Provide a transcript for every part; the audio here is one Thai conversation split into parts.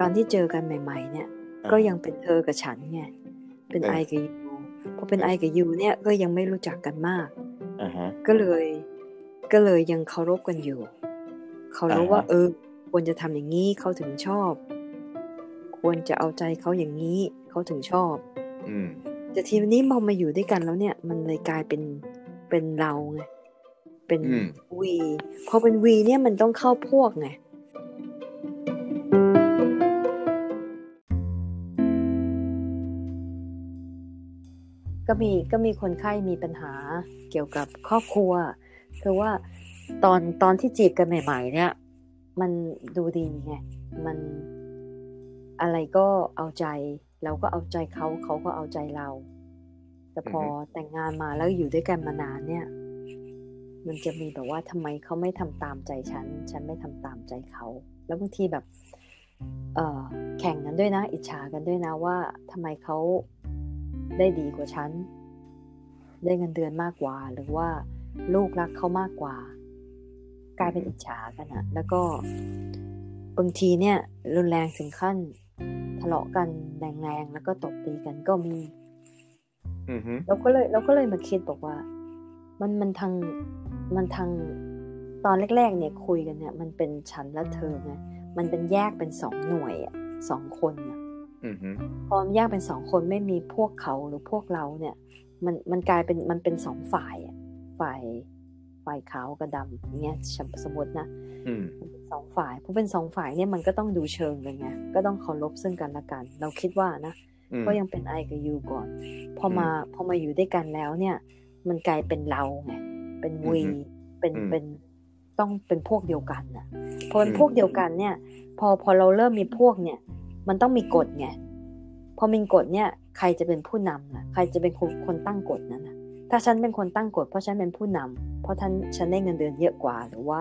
ตอนที่เจอกันใหม่ ๆ เนี่ย ก็ยังเป็นเธอกับฉันไงเป็นไอกับยูพอเป็นไอกับยูเนี่ยก็ยังไม่รู้จักกันมากอ่าฮะก็เลย ก็เลยยังเคารพกันอยู่เขารู้ว่าอ่าฮะเออ ควรจะทำอย่างนี้เขาถึงชอบ ควรจะเอาใจเขาอย่างนี้เขาถึงชอบอืมแต่ทีนี้พอมาอยู่ด้วยกันแล้วเนี่ย มันเลยกลายเป็นเป็นเราไง เป็นอืมวีพอเป็นวีเนี่ยมันต้องเข้าพวกไงก็มีก็มีคนไข้มีปัญหาเกี่ยวกับครอบครัวคือว่าตอนตอนที่จีบกันใหม่ ๆ เนี่ย มันดูดีไงมันอะไรก็เอาใจ เราก็เอาใจเขาเขาก็เอาใจเรา แต่พออือฮึแต่งงานมาแล้วอยู่ด้วยกันมานานเนี่ย มันจะมีแบบว่าทำไมเขาไม่ทำตามใจฉัน ฉันไม่ทำตามใจเขา แล้วบางทีแบบเอ่อแข่งกันด้วยนะ อิจฉากันด้วยนะว่าทำไมเขาได้ดีกว่าฉัน ได้เงินเดือนมากกว่า หรือว่าลูกรักเขามากกว่า กลายเป็นอิจฉากันอะแล้วก็บางทีเนี่ย รุนแรงถึงขั้นทะเลาะกันแรงๆแล้วก็ตบตีกันก็มีอือฮึเราก็เลยเราก็เลยมาคิดบอกว่า มันมันทาง มันทางตอนแรกๆเนี่ยคุยกันเนี่ยมันเป็นฉันและเธอไงมันเป็นแยกเป็นสองหน่วยอะสองคนอะอือฮึพอมันแยกเป็นสองคนไม่มีพวกเขาหรือพวกเราเนี่ย มันมันกลายเป็นมันเป็นสองฝ่ายอะฝ่ายฝ่ายขาวกับดำอย่างเงี้ยสมมตินะอืมมันเป็นสองฝ่ายพอเป็นสองฝ่ายเนี่ยมันก็ต้องดูเชิงกันไงก็ต้องเคารพซึ่งกันและกัน เราคิดว่านะอืมก็ยังเป็นไอกับยูก่อน พอมาพอมาอยู่ด้วยกันแล้วเนี่ย มันกลายเป็นเราไง เป็นวีอือฮึเป็นอืมเป็นต้องเป็นพวกเดียวกันน่ะพอเป็นอืมพวกเดียวกันเนี่ย พอพอเราเริ่มมีพวกเนี่ย มันต้องมีกฎไงพอมีกฎเนี่ย ใครจะเป็นผู้นำล่ะ ใครจะเป็นคนคนตั้งกฎนั้นนะถ้าฉันเป็นคนตั้งกฎเพราะฉันเป็นผู้นำเพราะฉันฉันได้เงินเดือนเยอะกว่าหรือว่า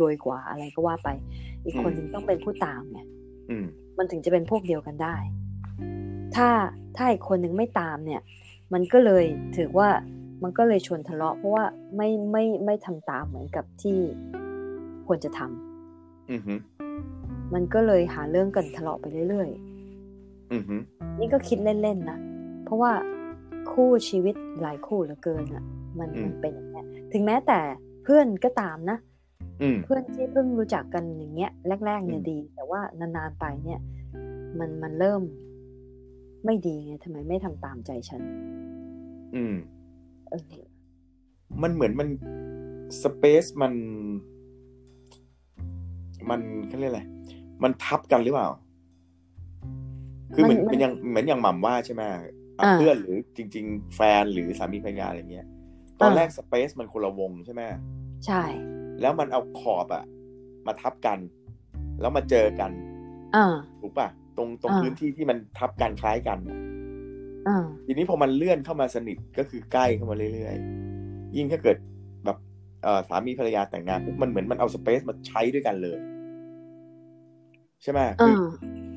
รวยกว่าอะไรก็ว่าไป อีกคนหนึ่งต้องเป็นผู้ตามไงอืมมันถึงจะเป็นพวกเดียวกันได้ ถ้าถ้าอีกคนหนึ่งไม่ตามเนี่ย มันก็เลยถือว่า มันก็เลยชวนทะเลาะเพราะว่าไม่ไม่ไม่ทำตามเหมือนกับที่ควรจะทำอือฮึมันก็เลยหาเรื่องกันทะเลาะไปเรื่อยอือฮึๆนี่ก็คิดเล่นๆนะเพราะว่าคู่ชีวิตหลายคู่เหลือเกินอะ มันมันเป็นอย่างเงี้ยถึงแม้แต่เพื่อนก็ตามนะอืมเพื่อนที่เพิ่งรู้จักกันอย่างเงี้ย แรกๆเนี่ยอืมดี แต่ว่านานๆไปเนี่ย มันมันเริ่มไม่ดีไงทำไมไม่ทำตามใจฉัน อืมเออ มันเหมือนมันสเปซมัน มันเขาเรียกอะไรมันทับกันหรือเปล่า คือเหมือนมันมันเป็นอย่างเหมือนอย่างหม่ำว่าใช่ไหมอะอ่าเพื่อนหรือจริง ๆ แฟนหรือสามีภรรยาอะไรเงี้ย ตอนอ่าแรกสเปซมันคนละวงใช่ไหมใช่ แล้วมันเอาขอบอะมาทับกัน แล้วมาเจอกันอ่าถูกป่ะ ตรงตรงอ่าพื้นที่ที่มันทับกันคล้ายกันอ่า ทีนี้พอมันเลื่อนเข้ามาสนิทก็คือใกล้เข้ามาเรื่อยๆ ยิ่งถ้าเกิดแบบเอ่อสามีภรรยาแต่งงานปุ๊บมันเหมือนมันเอาสเปซมาใช้ด้วยกันเลย ใช่ไหมคืออ่า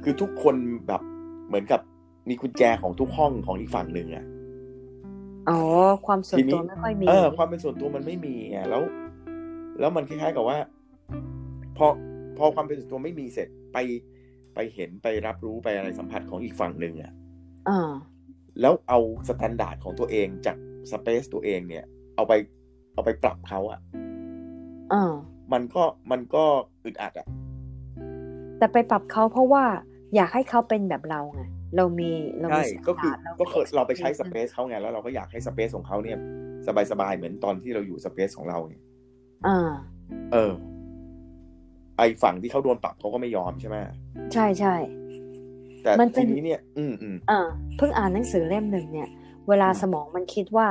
คือทุกคนแบบเหมือนกับมีกุญแจของทุกห้องของอีกฝั่งหนึ่งอะอ๋อ ความส่วนทีนี้ตัวไม่ค่อยมี เออ ความเป็นส่วนตัวมันไม่มีไงแล้ว แล้วมันคล้ายๆกับว่า พอพอความเป็นส่วนตัวไม่มีเสร็จไปไปเห็นไปรับรู้ไปอะไรสัมผัสของอีกฝั่งหนึ่งอะอ่า แล้วเอา standard ของตัวเองจาก space ตัวเองเนี่ย เอาไปเอาไปปรับเขาอะอ่ามันก็มันก็อึดอัดอะแต่ไปปรับเขาเพราะว่าอยากให้เขาเป็นแบบเราไงเรามีเราใช่มีก็คือ standard ก็คือเราไปใช้ space เขาไงแล้วเราก็อยากให้ space ของเขาเนี่ย สบายๆเหมือนตอนที่เราอยู่ space ของเราเนี่ยอ่าเออ ไอฝั่งที่เขาโดนปรับเขาก็ไม่ยอมใช่ไหมใช่ใช่ แต่มันเป็ทีนนี้เนี่ย อืมอืมอ่าเพิ่งอ่านหนังสือเล่มหนึ่งเนี่ย เวลาอืมสมองมันคิดว่า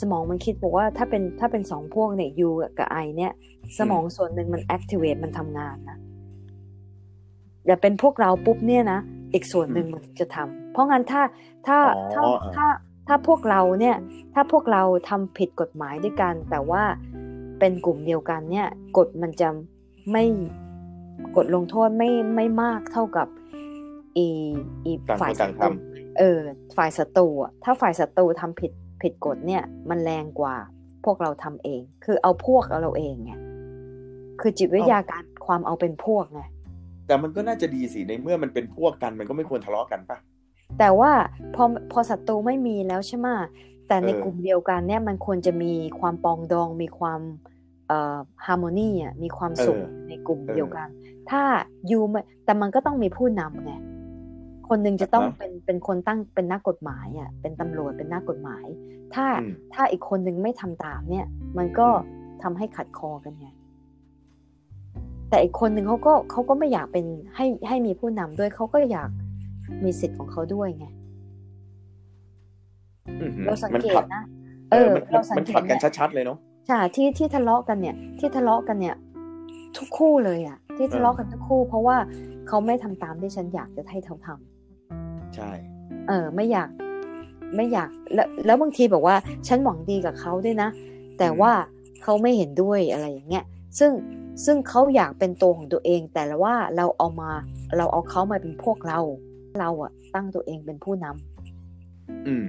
สมองมันคิดบอกว่าถ้าเป็นถ้าเป็นสองพวกเนี่ยยูกับไอเนี่ย สมองส่วนหนึ่งมัน activate มันทำงานนะแต่เป็นพวกเราปุ๊บเนี่ยนะอีกส่วนหนึ่งมันจะทำเพราะงั้นถ้าถ้าอ๋อถ้าอ่าถ้าถ้าพวกเราเนี่ย ถ้าพวกเราทำผิดกฎหมายด้วยกัน แต่ว่าเป็นกลุ่มเดียวกันเนี่ย กฎมันจะไม่กฎลงโทษไม่ไม่มากเท่ากับ อีอีต่างคนฝ่ายต่างทเออ ฝ่ายศัตรูอะถ้าฝ่ายศัตรูทำผิดผิดกฎเนี่ย มันแรงกว่าพวกเราทำเอง คือเอาพวกเราเองไงคือจิตวิทยาการความเอาเป็นพวกไงแต่มันก็น่าจะดีสิในเมื่อมันเป็นพวกกัน มันก็ไม่ควรทะเลาะกันปะแต่ว่าพอพอศัตรูไม่มีแล้วใช่ไหมแต่ในเออกลุ่มเดียวกันเนี่ยมันควรจะมีความปรองดองมีความเอ่อฮาร์โมนีอะมีความสุขในกลุ่มเดียวกัน ถ้ายูไม่แต่มันก็ต้องมีผู้นำไง คนหนึ่งจะต้องเป็นเป็นคนตั้งเป็นนักกฎหมายอะเป็นตำรวจเป็นนักกฎหมาย ถ้าอืมถ้าอีกคนหนึ่งไม่ทำตามเนี่ย มันก็ทำให้ขัดคอกันไงแต่อีกคนหนึ่งเขาก็เขาก็ไม่อยากเป็นให้ให้มีผู้นำด้วยเขาก็อยากมีสิทธิ์ของเขาด้วยไงอื้อหือเราสังมันเกผลัตดนะเอเอออมันเราสังมันเกผลัตดกันเนี่ยชัดๆเลยเนาะใช่ที่ที่ทะเลาะกันเนี่ย ที่ทะเลาะกันเนี่ย ทุกคู่เลยอะ ที่ทะเลาะกันทุกคู่ เพราะว่าเขาไม่ทำตามที่ฉันอยากจะให้เขาทำ ใช่ เออ ไม่อยาก ไม่อยาก แล้วแล้วบางทีบอกว่า ฉันหวังดีกับเขาด้วยนะ แต่ว่าเขาไม่เห็นด้วยอะไรอย่างเงี้ย ซึ่งซึ่งเขาอยากเป็นตัวของตัวเอง แต่ละว่าเราเอามา เราเอาเขามาเป็นพวกเรา เราอะตั้งตัวเองเป็นผู้นำอืม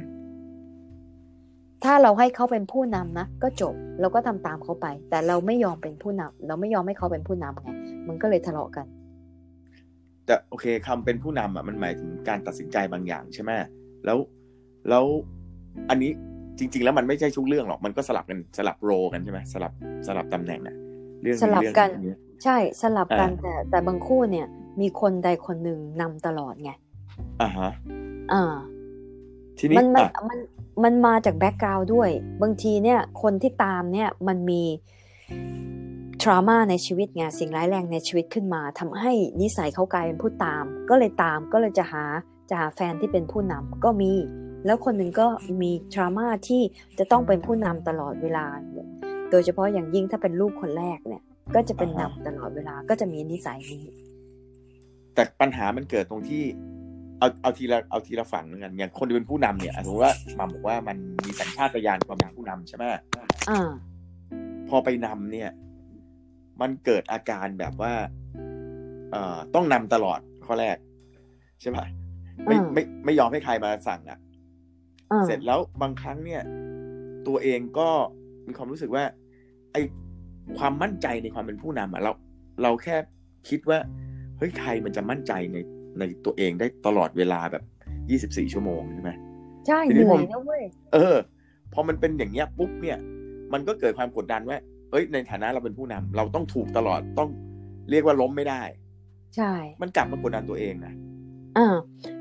ถ้าเราให้เขาเป็นผู้นำนะก็จบ เราก็ทำตามเขาไป แต่เราไม่ยอมเป็นผู้นำเราไม่ยอมให้เขาเป็นผู้นำไง มันก็เลยทะเลาะกัน แต่โอเคคำเป็นผู้นำอะมันหมายถึงการตัดสินใจบางอย่างใช่ไหมแล้วแล้วอันนี้จริง ๆ แล้วมันไม่ใช่ทุกเรื่องหรอกมันก็สลับกันสลับโรกันใช่ไหมสลับสลับตำแหน่งนะเรื่องสลับกันเรื่องนี้ใช่สลับกันอ่าแต่แต่บางคู่เนี่ย มีคนใดคนหนึ่งนำตลอดไงอ่าฮะอ่าทีนี้มันมันอะมันมันมาจากแบ็กกราวด์ด้วย บางทีเนี่ย คนที่ตามเนี่ยมันมี ทรามาในชีวิตไงสิ่งร้ายแรงในชีวิตขึ้นมาทำให้นิสัยเขากลายเป็นผู้ตาม ก็เลยตามก็เลยจะหาจะหาแฟนที่เป็นผู้นำก็มี แล้วคนหนึ่งก็มีทรามาที่จะต้องเป็นผู้นำตลอดเวลา โดยเฉพาะอย่างยิ่งถ้าเป็นลูกคนแรกเนี่ย ก็จะเป็นนำตลอดเวลาก็จะมีนิสัยนี้แต่ปัญหามันเกิดตรงที่ เอาเอาทีละเอาทีละฝั่งนึงกันอย่างคนที่เป็นผู้นำเนี่ยสมมติว่าหมาบอกว่ามันมีสัญชาตญาณความเป็นผู้นำใช่ไหมอ่าพอไปนำเนี่ย มันเกิดอาการแบบว่าเอ่อต้องนำตลอดข้อแรก ใช่ปะไม่อ่าไม่ไม่ยอมให้ใครมาสั่งอะอ่าเสร็จแล้วบางครั้งเนี่ย ตัวเองก็มีความรู้สึกว่า ไอความมั่นใจในความเป็นผู้นำอะเราเราแค่คิดว่าเฮ้ยใครมันจะมั่นใจในในตัวเองได้ตลอดเวลาแบบยี่สิบสี่ชั่วโมงใช่ไหมใช่ทีเหนี้นื่ผอมยนะเว้ยเออ พอมันเป็นอย่างเงี้ยปุ๊บเนี่ย มันก็เกิดความกดดันว่า เอ้ยในฐานะเราเป็นผู้นำเราต้องถูกตลอดต้องเรียกว่าล้มไม่ได้ ใช่ มันกลับมากดดันตัวเองนะอ่า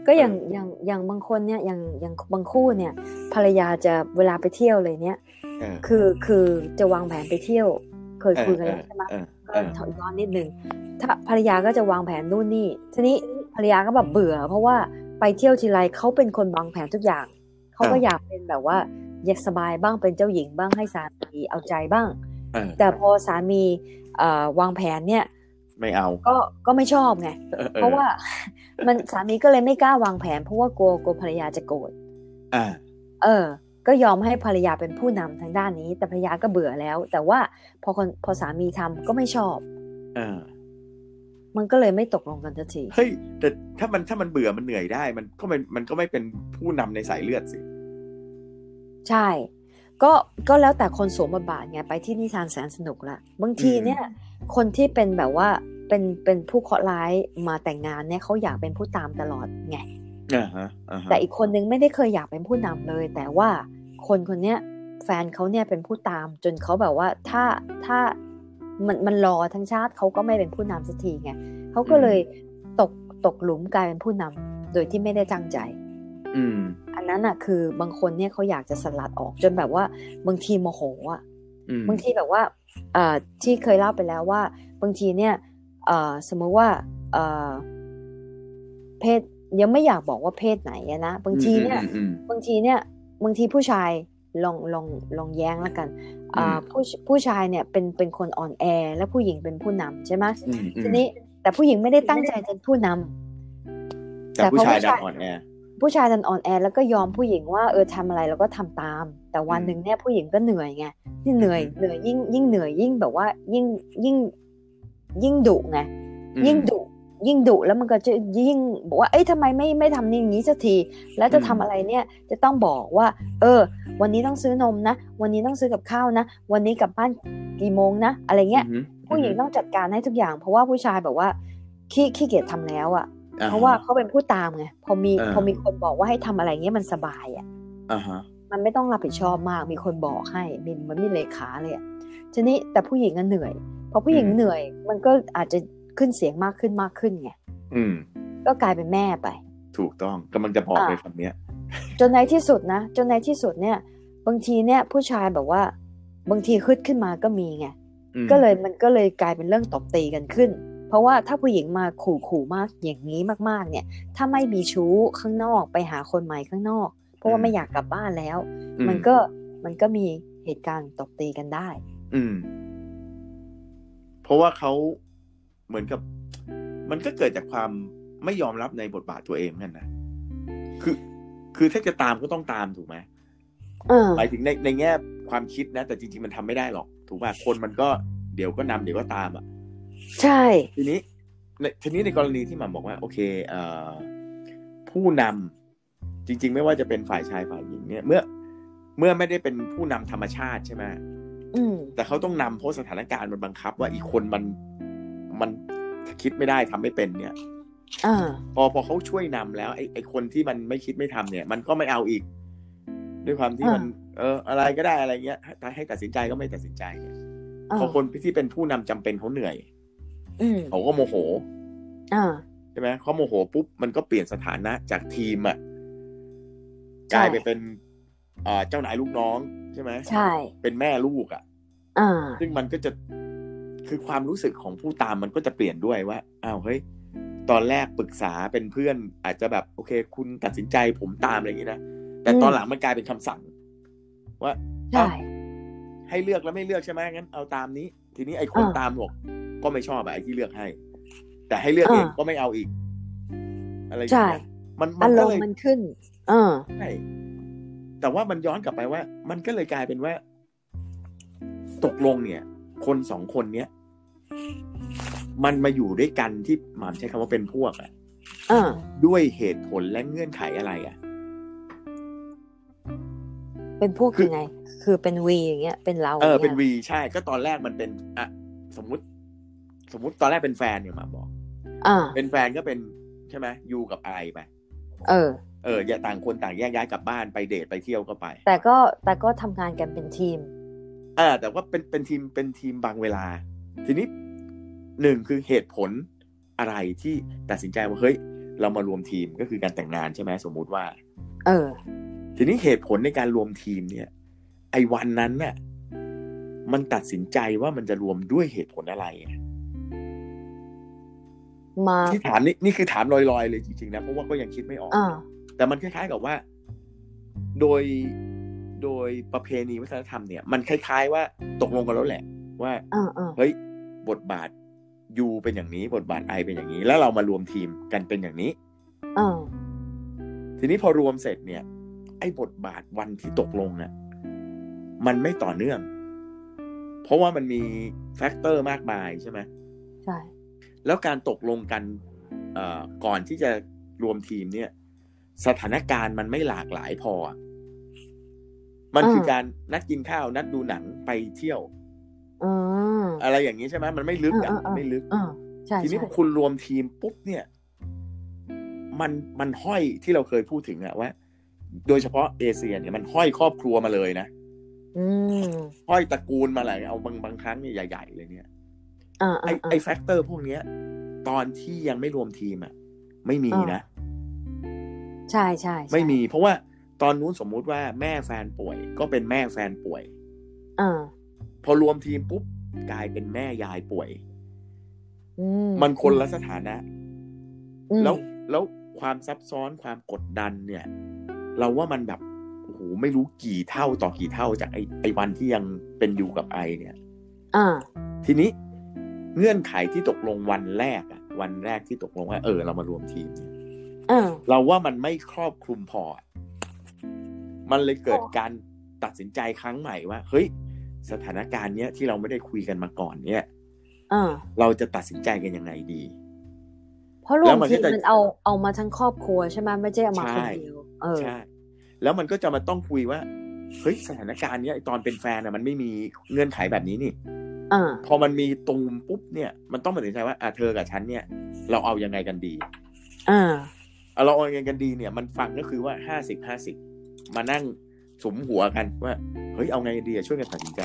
ก็อย่างเออออย่างอย่างบางคนเนี่ยอย่างอย่างบางคู่เนี่ย ภรรยาจะเวลาไปเที่ยวเลยเนี่ยเออคือคือจะวางแผนไปเที่ยว เคยเออคุยกันแล้วใช่ไหมเออก็เออถอยย้อนนิดนึงถ้าภรรยาก็จะวางแผนนู่นนี่ทีนี้ภรรยาก็แบบเบื่อ เพราะว่าไปเที่ยวทีไรเขาเป็นคนวางแผนทุกอย่างเขาก็อยากเป็นแบบว่าอยากสบายบ้างเป็นเจ้าหญิงบ้างให้สามีเอาใจบ้างเออ แต่พอสามีเอ่อวางแผนเนี่ยไม่เอา ก็ก็ไม่ชอบไงออออเพราะว่ามันสามีก็เลยไม่กล้าวางแผน เพราะว่ากลัวกลัวภรรยาจะโกรธอ่า เออ ก็ยอมให้ภรรยาเป็นผู้นำทางด้านนี้ แต่ภรรยาก็เบื่อแล้ว แต่ว่าพอคนพอสามีทำก็ไม่ชอบเออมันก็เลยไม่ตกลงกันสักที เฮ้ย แต่ถ้ามันถ้ามันเบื่อมันเหนื่อยได้ มันก็มันมันก็ไม่เป็นผู้นำในสายเลือดสิ ใช่ ก็ก็แล้วแต่คนสวมบทบาทไงไปที่นิทานแสนสนุกละบางทีอืมเนี่ย คนที่เป็นแบบว่าเป็นเป็นผู้เคราะห์ร้ายมาแต่งงานเนี่ยเขาอยากเป็นผู้ตามตลอดไงอ่าฮะอ่าฮะแต่อีกคนนึงไม่ได้เคยอยากเป็นผู้นำเลย แต่ว่าคนคนเนี้ยแฟนเขาเนี่ยเป็นผู้ตามจนเขาแบบว่าถ้าถ้ามันมันรอทั้งชาติเขาก็ไม่เป็นผู้นำสักทีไงเขาก็เลยตกตกหลุมกลายเป็นผู้นำโดยที่ไม่ได้ตั้งใจ อืมอันนั้นอะ คือบางคนเนี่ยเขาอยากจะสลัดออกจนแบบว่าบางทีโมโหอะอืมบางทีแบบว่าเอ่อที่เคยเล่าไปแล้วว่า บางทีเนี่ยเอ่อสมมติว่าเอ่อเพศยังไม่อยากบอกว่าเพศไหนอะนะบางทีเนี่ยอืมอืมบางทีเนี่ย บางทีผู้ชายลองลองลองแย้งแล้วกันอ่าอืมผู้ผู้ชายเนี่ยเป็นเป็นคนอ่อนแอ และผู้หญิงเป็นผู้นำใช่ไหมอืมอืมทีนี้แต่ผู้หญิงไม่ได้ตั้งใจเป็นผู้นำแต่ผู้ชายแต่ดัพอผู้ชายนอ่อนแอ ผู้ชายดันอ่อนแอแล้วก็ยอมผู้หญิงว่าเออทำอะไรเราก็ทำตาม แต่วันอืมหนึ่งเนี่ยผู้หญิงก็เหนื่อยไงนี่เหนื่อยอืมเหนื่อยยิ่งยิ่งเหนื่อยยิ่งแบบว่ายิ่งยิ่งยิ่งดุไงอืมยิ่งดุยิ่งดุแล้วมันก็จะยิ่งบอกว่าเอ้ยทำไมไม่ไม่ทำอย่างนี้สักที แล้วจะทำอะไรเนี่ยจะต้องบอกว่า เออ วันนี้ต้องซื้อนมนะ วันนี้ต้องซื้อกับข้าวนะ วันนี้กลับบ้านกี่โมงนะ อะไรเงี้ยอือฮึผู้หญิงต้องจัดการให้ทุกอย่าง เพราะว่าผู้ชายแบบว่าขี้ขี้เกียจทำแล้วอะอ่ฮ เพราะว่าเขาเป็นผู้ตามไงพอมีเออพอมีคนบอกว่าให้ทำอะไรเงี้ยมันสบายอะอ่าฮะมันไม่ต้องรับผิดชอบมาก มีคนบอกให้มีมันมีเลขาเลยอะทีนี้แต่ผู้หญิงก็เหนื่อยพอผู้หญิงอืมเหนื่อย มันก็อาจจะขึ้นเสียงมากขึ้นมากขึ้นไงอืม ก็กลายเป็นแม่ไป ถูกต้องกำลังจะบอกอ่าเลยคำเนี้ย จนในที่สุดนะจนในที่สุดเนี่ย บางทีเนี่ย ผู้ชายแบบว่า บางทีขึ้นขึ้นมาก็มีไงอืมก็เลยมันก็เลยกลายเป็นเรื่องตบตีกันขึ้น เพราะว่าถ้าผู้หญิงมาขู่ขู่มากอย่างนี้มากๆ เนี่ย ถ้าไม่มีชู้ข้างนอกไปหาคนใหม่ข้างนอก เพราะว่าไม่อยากกลับบ้านแล้วอืมันก็มันก็มีเหตุการณ์ตบตีกันได้ อืม เพราะว่าเขาเหมือนกับ มันก็เกิดจากความไม่ยอมรับในบทบาทตัวเองเหมือนกันนะคือคือถ้าจะตามก็ต้องตามถูกไหมเออหมายถึงในในแง่ความคิดนะ แต่จริง ๆ มันทำไม่ได้หรอก ถูกป่ะคนมันก็เดี๋ยวก็นำเดี๋ยวก็ตามอะ ใช่ ทีนี้ในทีนี้ในกรณีที่หม่ำบอกว่า โอเคเอ่อผู้นำจริง ๆ ไม่ว่าจะเป็นฝ่ายชายฝ่ายหญิงเนี่ย เมื่อ เมื่อไม่ได้เป็นผู้นำธรรมชาติใช่ไหมอืมแต่เขาต้องนำเพราะสถานการณ์มันบังคับ ว่าอีกคนมันมันคิดไม่ได้ทำไม่เป็นเนี่ยอ่าพอพอเขาช่วยนำแล้วไอ้ไอ้คนที่มันไม่คิดไม่ทำเนี่ย มันก็ไม่เอาอีก ด้วยความที่อ่ามัมัน เออ อะไรก็ได้อะไรเงี้ยให้ให้ตัดสินใจก็ไม่ตัดสินใจเนี่ยอ่าพอคนที่เป็นผู้นำจำเป็นเขาเหนื่อยอืม เขาก็โมโหอ่าใช่ไหมเขาโมโหปุ๊บมันก็เปลี่ยนสถานะจากทีมอะใช่กลายไปเป็นอ่าเจ้านายลูกน้องใช่ไหมใช่ เป็นแม่ลูกอะอ่าซึ่งมันก็จะคือความรู้สึกของผู้ตามมันก็จะเปลี่ยนด้วยว่าอ้าวเฮ้ยตอนแรกปรึกษาเป็นเพื่อน อาจจะแบบโอเค คุณตัดสินใจผมตามอะไรอย่างนี้นะแต่อืมตอนหลังมันกลายเป็นคำสั่ง ว่าใช่เอ้าให้เลือกแล้วไม่เลือกใช่ไหมงั้นเอาตามนี้ ทีนี้ไอ้คนอ่าตามบอก ก็ไม่ชอบอะไอ้ที่เลือกให้ แต่ให้เลือกอ่าเองก็ไม่เอาอีก อะไรอย่างใช่เงี้ยมันมัอานรก็มเลยณ์มันขึ้น เออใช่แต่ว่ามันย้อนกลับไปว่า มันก็เลยกลายเป็นว่า ตกลงเนี่ย คนสองคนเนี้ยมันมาอยู่ด้วยกันที่หมามใช้คำว่าเป็นพวกอะอ่าด้วยเหตุผลและเงื่อนไขอะไรอะเป็นพวกคือยังไง คือเป็นวีอย่างเงี้ย เป็นเรา เออ เป็นย่างวีงี้ยใช่ ก็ตอนแรกมันเป็นอะสมมุติ สมมุติตอนแรกเป็นแฟนเนี่ยหมาบอกอ่าเป็นแฟนก็เป็นใช่ไหมยูกับไอไปเออ เอออย่าต่างคนต่างแยกย้ายกลับบ้านไปเดทไปเที่ยวก็ไป แต่ก็แต่ก็ทำงานกันเป็นทีมอ่าแต่ว่าเป็นเป็นทีมเป็นทีมบางเวลา ทีนี้หนึ่งคือเหตุผลอะไรที่ตัดสินใจว่าเฮ้ย เรามารวมทีมก็คือการแต่งงานใช่ไหมสมมุติว่า เออ ทีนี้เหตุผลในการรวมทีมเนี่ย ไอ้วันนั้นน่ะมันตัดสินใจว่ามันจะรวมด้วยเหตุผลอะไรอะ มาที่ถามนี่นี่คือถามลอยๆเลยจริงๆนะเพราะว่าก็ยังคิดไม่ออกอ่าแต่มันคล้ายๆกับว่า โดยโดยประเพณีวัฒนธรรมเนี่ย มันคล้ายๆ ว่าตกลงกันแล้วแหละว่าอ่าอ่าเฮ้ย บทบาทยูเป็นอย่างนี้บทบาทไอเป็นอย่างนี้ แล้วเรามารวมทีมกันเป็นอย่างนี้อ่าทีนี้พอรวมเสร็จเนี่ย ไอ้บทบาทวันที่ตกลงเนี่ยมันไม่ต่อเนื่อง เพราะว่ามันมีแฟกเตอร์มากมายใช่ไหมใช่ แล้วการตกลงกันเอ่อก่อนที่จะรวมทีมเนี่ย สถานการณ์มันไม่หลากหลายพออะมันคือการนัดกินข้าวนัดดูหนังไปเที่ยวอ่าอะไรอย่างนี้ใช่ไหมมันไม่ลึกอะอ่าอ่าไม่ลึกอ่าใช่ทีนี้ใช่พอคุณรวมทีมปุ๊บเนี่ย มันมันห้อยที่เราเคยพูดถึงอะว่า โดยเฉพาะเอเชียเนี่ยมันห้อยครอบครัวมาเลยนะอืมห้อยตระกูลมาเลยเอาบางบางครั้งเนี่ยใหญ่ ๆ เลยเนี่ยอ่า ไออ่าไอ factor พวกเนี้ย ตอนที่ยังไม่รวมทีมอะไม่มีนะใช่ใช่ใช่ไม่มี เพราะว่าตอนนู้นสมมุติว่าแม่แฟนป่วย ก็เป็นแม่แฟนป่วยอ่าพอรวมทีมปุ๊บกลายเป็นแม่ยายป่วยอืมมันคนละสถานะอืมแล้วแล้วความซับซ้อนความกดดันเนี่ย เราว่ามันแบบโอ้โหไม่รู้กี่เท่าต่อกี่เท่าจากไอไอวันที่ยังเป็นอยู่กับไอเนี่ยอ่าทีนี้ เงื่อนไขที่ตกลงวันแรกอะวันแรกที่ตกลงว่า เออ เรามารวมทีมเนี่ยอ่าเราว่ามันไม่ครอบคลุมพออะมันเลยเกิดอ๋อการตัดสินใจครั้งใหม่ว่า เฮ้ย สถานการณ์เนี้ยที่เราไม่ได้คุยกันมาก่อนเนี่ยอ่าเราจะตัดสินใจกันยังไงดี เพราะรวแล้มวมันทีก็จะมันเอาเอามาทั้งครอบครัวใช่ไหมไม่ใช่เอามาคนเดียวเออใช่ แล้วมันก็จะมาต้องคุยว่า เฮ้ยสถานการณ์เนี้ยไอ้ตอนเป็นแฟนอะมันไม่มีเงื่อนไขแบบนี้นี่อ่า พอมันมีตูมปุ๊บเนี่ย มันต้องมาตัดสินใจว่าอะเธอกับฉันเนี่ย เราเอายังไงกันดีอ่าเอาเราเอายังไงกันดีเนี่ย มันฟังก็คือว่าห้าสิบห้าสิบมานั่งสมหัวกันว่าเฮ้ยเอาไงดีอะช่วยกันตัดสินใจ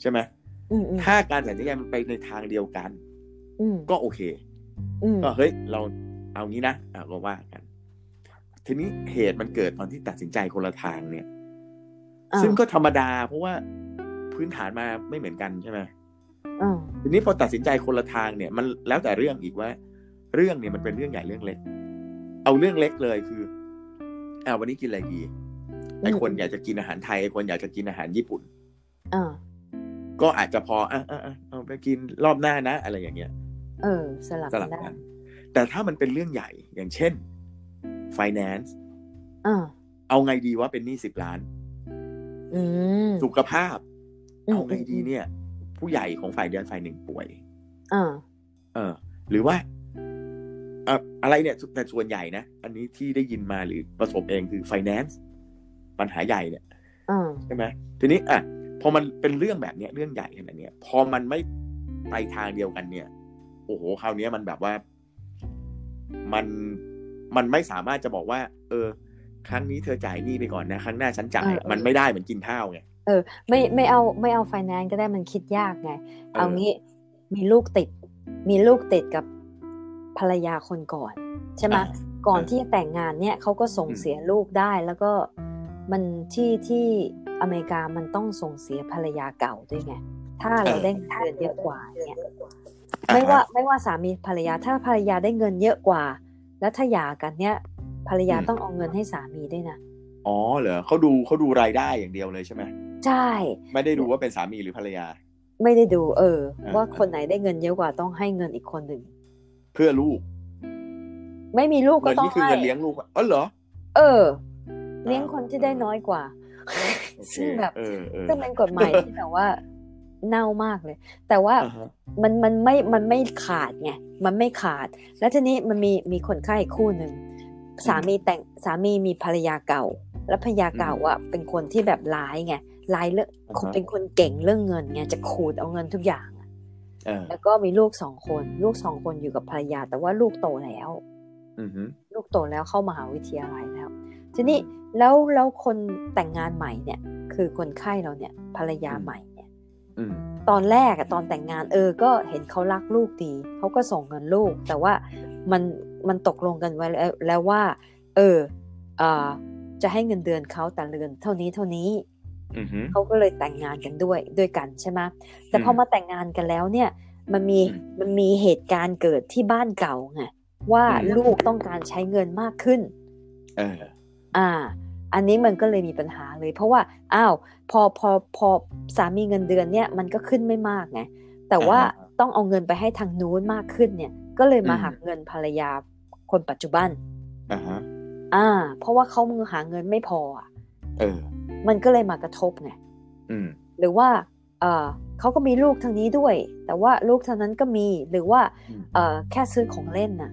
ใช่ไหมอืมอืมถ้าการตัดสินใจมันไปในทางเดียวกันอืมก็โอเคอืมก็เฮ้ยเราเอางี้นะอะก็ว่ากัน ทีนี้เหตุมันเกิดตอนที่ตัดสินใจคนละทางเนี่ยอ่าซึ่งก็ธรรมดา เพราะว่า พื้นฐานมาไม่เหมือนกันใช่ไหมอ่าทีนี้พอตัดสินใจคนละทางเนี่ย มันแล้วแต่เรื่องอีกว่า เรื่องเนี่ยมันเป็นเรื่องใหญ่เรื่องเล็ก เอาเรื่องเล็กเลยคืออ่าวันนี้กินอะไรดีไอ้คนอยากจะกินอาหารไทยไอ้คนอยากจะกินอาหารญี่ปุ่นอ่าก็อาจจะพออะอะอะเอาไปกินรอบหน้านะ อะไรอย่างเงี้ย เออ สลับสลับได้กัน แต่ถ้ามันเป็นเรื่องใหญ่ อย่างเช่น finance อ่าเอาไงดีว่าเป็นหนี้สิบล้านอืมสุขภาพอืม เอาไงดีเนี่ย ผู้ใหญ่ของฝ่ายเดียวฝ่ายหนึ่งป่วยอ่าเออ หรือว่าเอ่ออะไรเนี่ย แต่ส่วนใหญ่นะ อันนี้ที่ได้ยินมาหรือประสบเองคือ finance ปัญหาใหญ่เนี่ยอ่าใช่ไหมทีนี้อะพอมันเป็นเรื่องแบบเนี้ยเรื่องใหญ่ขนาดเนี้ยพอมันไม่ไปทางเดียวกันเนี่ย โอ้โหคราวเนี้ยมันแบบว่า มันมันไม่สามารถจะบอกว่า เออ ครั้งนี้เธอจ่ายหนี้ไปก่อนนะ ครั้งหน้าฉันจ่ายเออเออมันไม่ได้เหมือนกินข้าวไง ไม่ไม่เอาไม่เอาไฟแนนซ์ก็ได้มันคิดยากไงเออเอางี้มีลูกติด มีลูกติดกับภรรยาคนก่อน ใช่ไหมอ่าก่อนเออที่จะแต่งงานเนี่ยเขาก็ส่งอืมเสียลูกได้แล้วก็มันที่ที่อเมริกามันต้องส่งเสียภรรยาเก่าด้วยไง ถ้าเราได้เงินเยอะกว่าเนี่ยอะไม่ว่าฮะไม่ว่าสามีภรรยาถ้าภรรยาได้เงินเยอะกว่า แล้วถ้าหย่ากันเนี่ย ภรรยาอืมต้องเอาเงินให้สามีด้วยนะอ๋อเหรอเขาดูเขาดูรายได้อย่างเดียวเลยใช่ไหม ใช่ ไม่ได้ดูว่าเป็นสามีหรือภรรยา ไม่ได้ดู เอออ่าว่าคนไหนได้เงินเยอะกว่าต้องให้เงินอีกคนหนึ่ง เพื่อลูก ไม่มีลูกก็เงินต้องนี่คือให้เงินเลี้ยงลูกอ๋อเหรอ เออ เลี้ยงคนที่ได้น้อยกว่าโอเคซึ่งแบบเออเออซึ่งเป็นกฎหมายที่แบบว่าเน่ามากเลย แต่ว่าอ่าฮะมันมันไม่มันไม่ขาดไงมันไม่ขาด แล้วทีนี้มันมีมีคนไข้อีกคู่หนึ่งสามีแต่งสามีมีภรรยาเก่า แล้วภรรยาเก่าอะเป็นคนที่แบบร้ายไง ร้ายเรื่องคนเป็นคนเก่งเรื่องเงินไงจะขูดเอาเงินทุกอย่างอะเออแล้วก็มีลูกสองคน ลูกสองคนอยู่กับภรรยา แต่ว่าลูกโตแล้วอือฮึลูกโตแล้วเข้ามหาวิทยาลัยแล้ว ทีนี้แล้วแล้วคนแต่งงานใหม่เนี่ย คือคนไข้เราเนี่ยภรรยาใหม่เนี่ยอืมตอนแรกอะตอนแต่งงานเออ ก็เห็นเขารักลูกดีเขาก็ส่งเงินลูก แต่ว่ามันมันตกลงกันไว้แล้วแล้วว่า เออเออจะให้เงินเดือนเขาแต่เดือนเท่านี้เท่านี้อือฮึ เขาก็เลยแต่งงานกันด้วยด้วยกันใช่ไหมแต่พออืมมาแต่งงานกันแล้วเนี่ย มันมีอืมมันมีเหตุการณ์เกิดที่บ้านเก่าไงว่าอืมลูกต้องการใช้เงินมากขึ้น เออ อ่า อันนี้มันก็เลยมีปัญหาเลย เพราะว่าอ้าวพอพอพอสามีเงินเดือนเนี่ยมันก็ขึ้นไม่มากไงแต่ว่าอ่าฮะต้องเอาเงินไปให้ทางนู้นมากขึ้นเนี่ย ก็เลยมาอืมหักเงินภรรยาคนปัจจุบันอ่าฮะอ่า เพราะว่าเขามือหาเงินไม่พออะเออ มันก็เลยมากระทบไงอืมหรือว่าเออเขาก็มีลูกทางนี้ด้วย แต่ว่าลูกทางนั้นก็มีหรือว่าอืมเออแค่ซื้อของเล่นน่ะ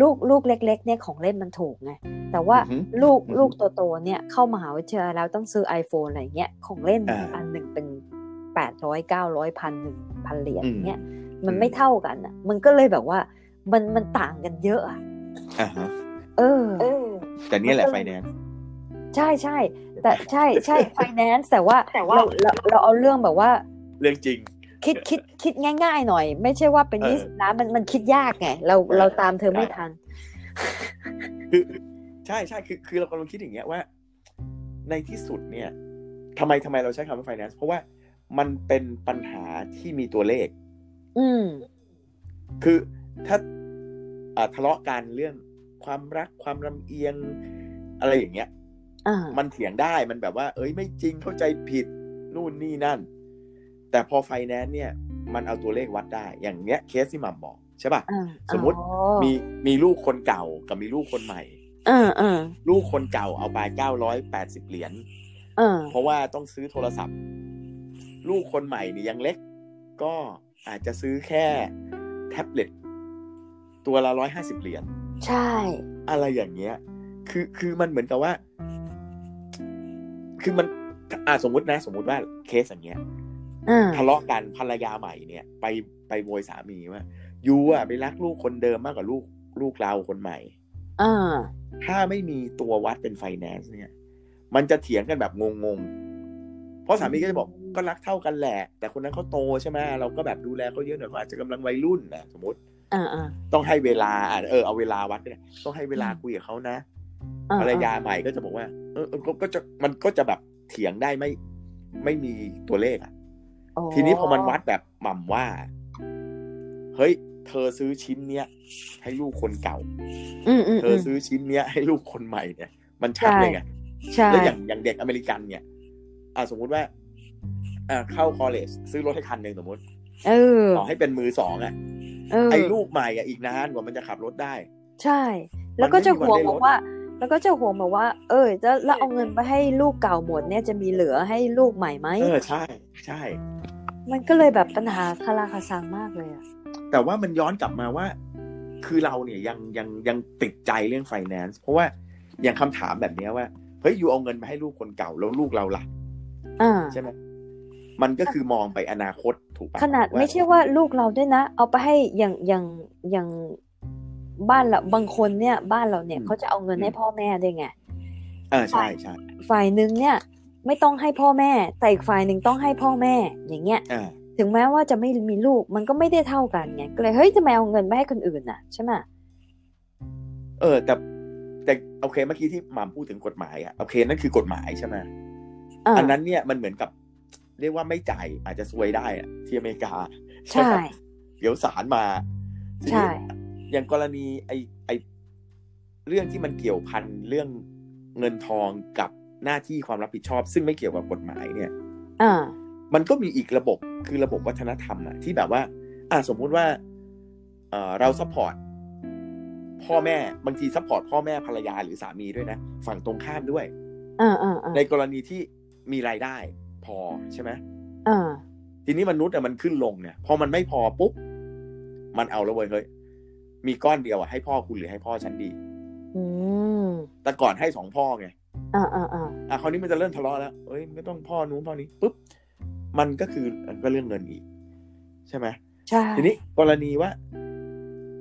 ลูกลูกเล็ก ๆ เนี่ยของเล่นมันถูกไงแต่ว่าอือฮึลูกอือฮึลูกโตๆเนี่ยเข้ามหาวิทยาลัยแล้วต้องซื้อ iPhone อะไรเงี้ยของเล่นอ่าอันหนึ่งเป็นแปดร้อยเก้าร้อยพันหนึ่งพันเหรียญอืมเนี่ยมันอืมไม่เท่ากันอะ มันก็เลยแบบว่ามันมันต่างกันเยอะอะอ่าฮะเออ แต่เนี่ยแหละมันไฟก็เลยแนนซ์ ใช่ใช่แต่ใช่ใช่ finance แต่ว่าเราเราเราเอาเรื่องแบบว่า เรื่องจริง คิดคิดคิดง่าย ๆ หน่อย ไม่ใช่ว่าเป็นเออยี่สิบล้านมันมันคิดยากไงเราเออเราตามเธอไม่ใช่ทันคือใช่ใช่คือคือเรากำลังคิดอย่างเงี้ยว่า ในที่สุดเนี่ยทำไมทำไมเราใช้คำว่า finance เพราะว่ามันเป็นปัญหาที่มีตัวเลข อืม คือถ้าอ่าทะเลาะกันเรื่องความรักความลำเอียง อะไรอย่างเงี้ยอ่า มันเถียงได้มันแบบว่า เอ้ยไม่จริงเข้าใจผิดนู่นนี่นั่น แต่พอไฟแนนซ์เนี่ย มันเอาตัวเลขวัดได้ อย่างเนี้ยเคสที่หมัมบอกใช่ป่ะอ่าสมมติอ๋อมีมีลูกคนเก่ากับมีลูกคนใหม่อ่าอ่าลูกคนเก่าเอาไปเก้าร้อยแปดสิบเหรียญอ่าเพราะว่าต้องซื้อโทรศัพท์ ลูกคนใหม่นี่ยังเล็ก ก็อาจจะซื้อแค่แท็บเล็ตตัวละร้อยห้าสิบเหรียญใช่ อะไรอย่างเงี้ย คือคือมันเหมือนกับว่า คือมันอ่าสมมุตินะ สมมุติว่าเคสอย่างเงี้ยอ่าทะเลาะกันภรรยาใหม่เนี่ย ไปไปโวยสามีว่ายูอะไปรักลูกคนเดิมมากกว่าลูกลูกเราคนใหม่อ่าถ้าไม่มีตัววัดเป็นไฟแนนซ์เนี่ย มันจะเถียงกันแบบงงๆ เพราะสามีก็จะบอกก็รักเท่ากันแหละ แต่คนนั้นเขาโตใช่ไหมเราก็แบบดูแลเขาเยอะหน่อยเขาอาจจะกำลังวัยรุ่นนะสมมติอ่าอ่าต้องให้เวลาอะเออเอาเวลาวัดก็ได้ต้องให้เวลาคุยกับเขานะอ่ ภรรยาใหม่ก็จะบอกว่า เออเออก็ก็จะมันก็จะแบบเถียงได้ไม่ไม่มีตัวเลขอะโอ้ทีนี้พอมันวัดแบบหม่ำว่า เฮ้ย เธอซื้อชิ้นเนี้ยให้ลูกคนเก่าอืมอืมเธอซื้อชิ้นเนี้ยให้ลูกคนใหม่เนี่ย มันชัดเลยไงใช่แล้วอย่างอย่างเด็กอเมริกันเนี่ย อ่าสมมุติว่าอ่าเข้าคอลเลจซื้อรถให้คันหนึ่งสมมติเออขอให้เป็นมือสองอะเออไอ้ลูกใหม่อะอีกนานกว่ามันจะขับรถได้ ใช่ แล้วก็จะมันไม่ห่วงมีวันได้บลอกดว่า แล้วก็จะห่วงบอกว่า เออจะแล้วเอาเงินไปให้ลูกเก่าหมดเนี่ยจะมีเหลือให้ลูกใหม่ไหมเออใช่ใช่ มันก็เลยแบบปัญหาคาราคาซังมากเลยอะแต่ว่ามันย้อนกลับมาว่า คือเราเนี่ยยังยังยังติดใจเรื่องไฟแนนซ์เพราะว่าอย่างคำถามแบบเนี้ยว่าเฮ้ยอยู่เอาเงินมาให้ลูกคนเก่าแล้วลูกเราล่ะอ่าใช่ไหมมันก็คือมองไปอนาคตถูกปะขนาดว่ไม่ใช่ว่าลูกเราด้วยนะ เอาไปให้อย่างอย่างอย่าง บ้านเราบางคนเนี่ยบ้านเราเนี่ยเขาจะเอาเงินให้พ่อแม่ด้วยไงเออใช่ใช่ฝ่ายหนึ่งเนี่ย ไม่ต้องให้พ่อแม่ แต่อีกฝ่ายหนึ่งต้องให้พ่อแม่อย่างเงี้ยอ่าถึงแม้ว่าจะไม่มีลูกมันก็ไม่ได้เท่ากันไงก็เลยเฮ้ยทำไมเอาเงินไปให้คนอื่นน่ะใช่ไหมเออ แต่แต่โอเคเมื่อกี้ที่หมามพูดถึงกฎหมายอะโอเคนั่นคือกฎหมายใช่ไหมอ่าอันนั้นเนี่ยมันเหมือนกับ เรียกว่าไม่จ่ายอาจจะซวยได้อะที่อเมริกาใช่ไหมเดี๋ยวศาลมาทีนี้ใช่ อย่างกรณีไอไอเรื่องที่มันเกี่ยวพันเรื่องเงินทองกับหน้าที่ความรับผิดชอบ ซึ่งไม่เกี่ยวกับกฎหมายเนี่ยอ่ามันก็มีอีกระบบคือระบบวัฒนธรรมอะที่แบบว่า อ่าสมมุติว่าเอ่อเรา support พ่อแม่บางที support พ่อแม่ภรรยาหรือสามีด้วยนะ ฝั่งตรงข้ามด้วยอ่าอ่าอ่าในกรณีที่มีรายได้พอใช่ไหมอ่าทีนี้มนุษย์อะมันขึ้นลงเนี่ยพอมันไม่พอปุ๊บ มันเอาแล้วเว้ยเฮ้ย มีก้อนเดียวอะให้พ่อคุณหรือให้พ่อฉันดีอืมแต่ก่อนให้สองพ่อไงอ่าอ่าอ่าอะคราวนี้มันจะเริ่มทะเลาะแล้วเอ้ยไม่ต้องพ่อนู้นพ่อนี้ปุ๊บมันก็คือมันก็เรื่องเงินอีก ใช่ไหมใช่ทีนี้กรณีว่า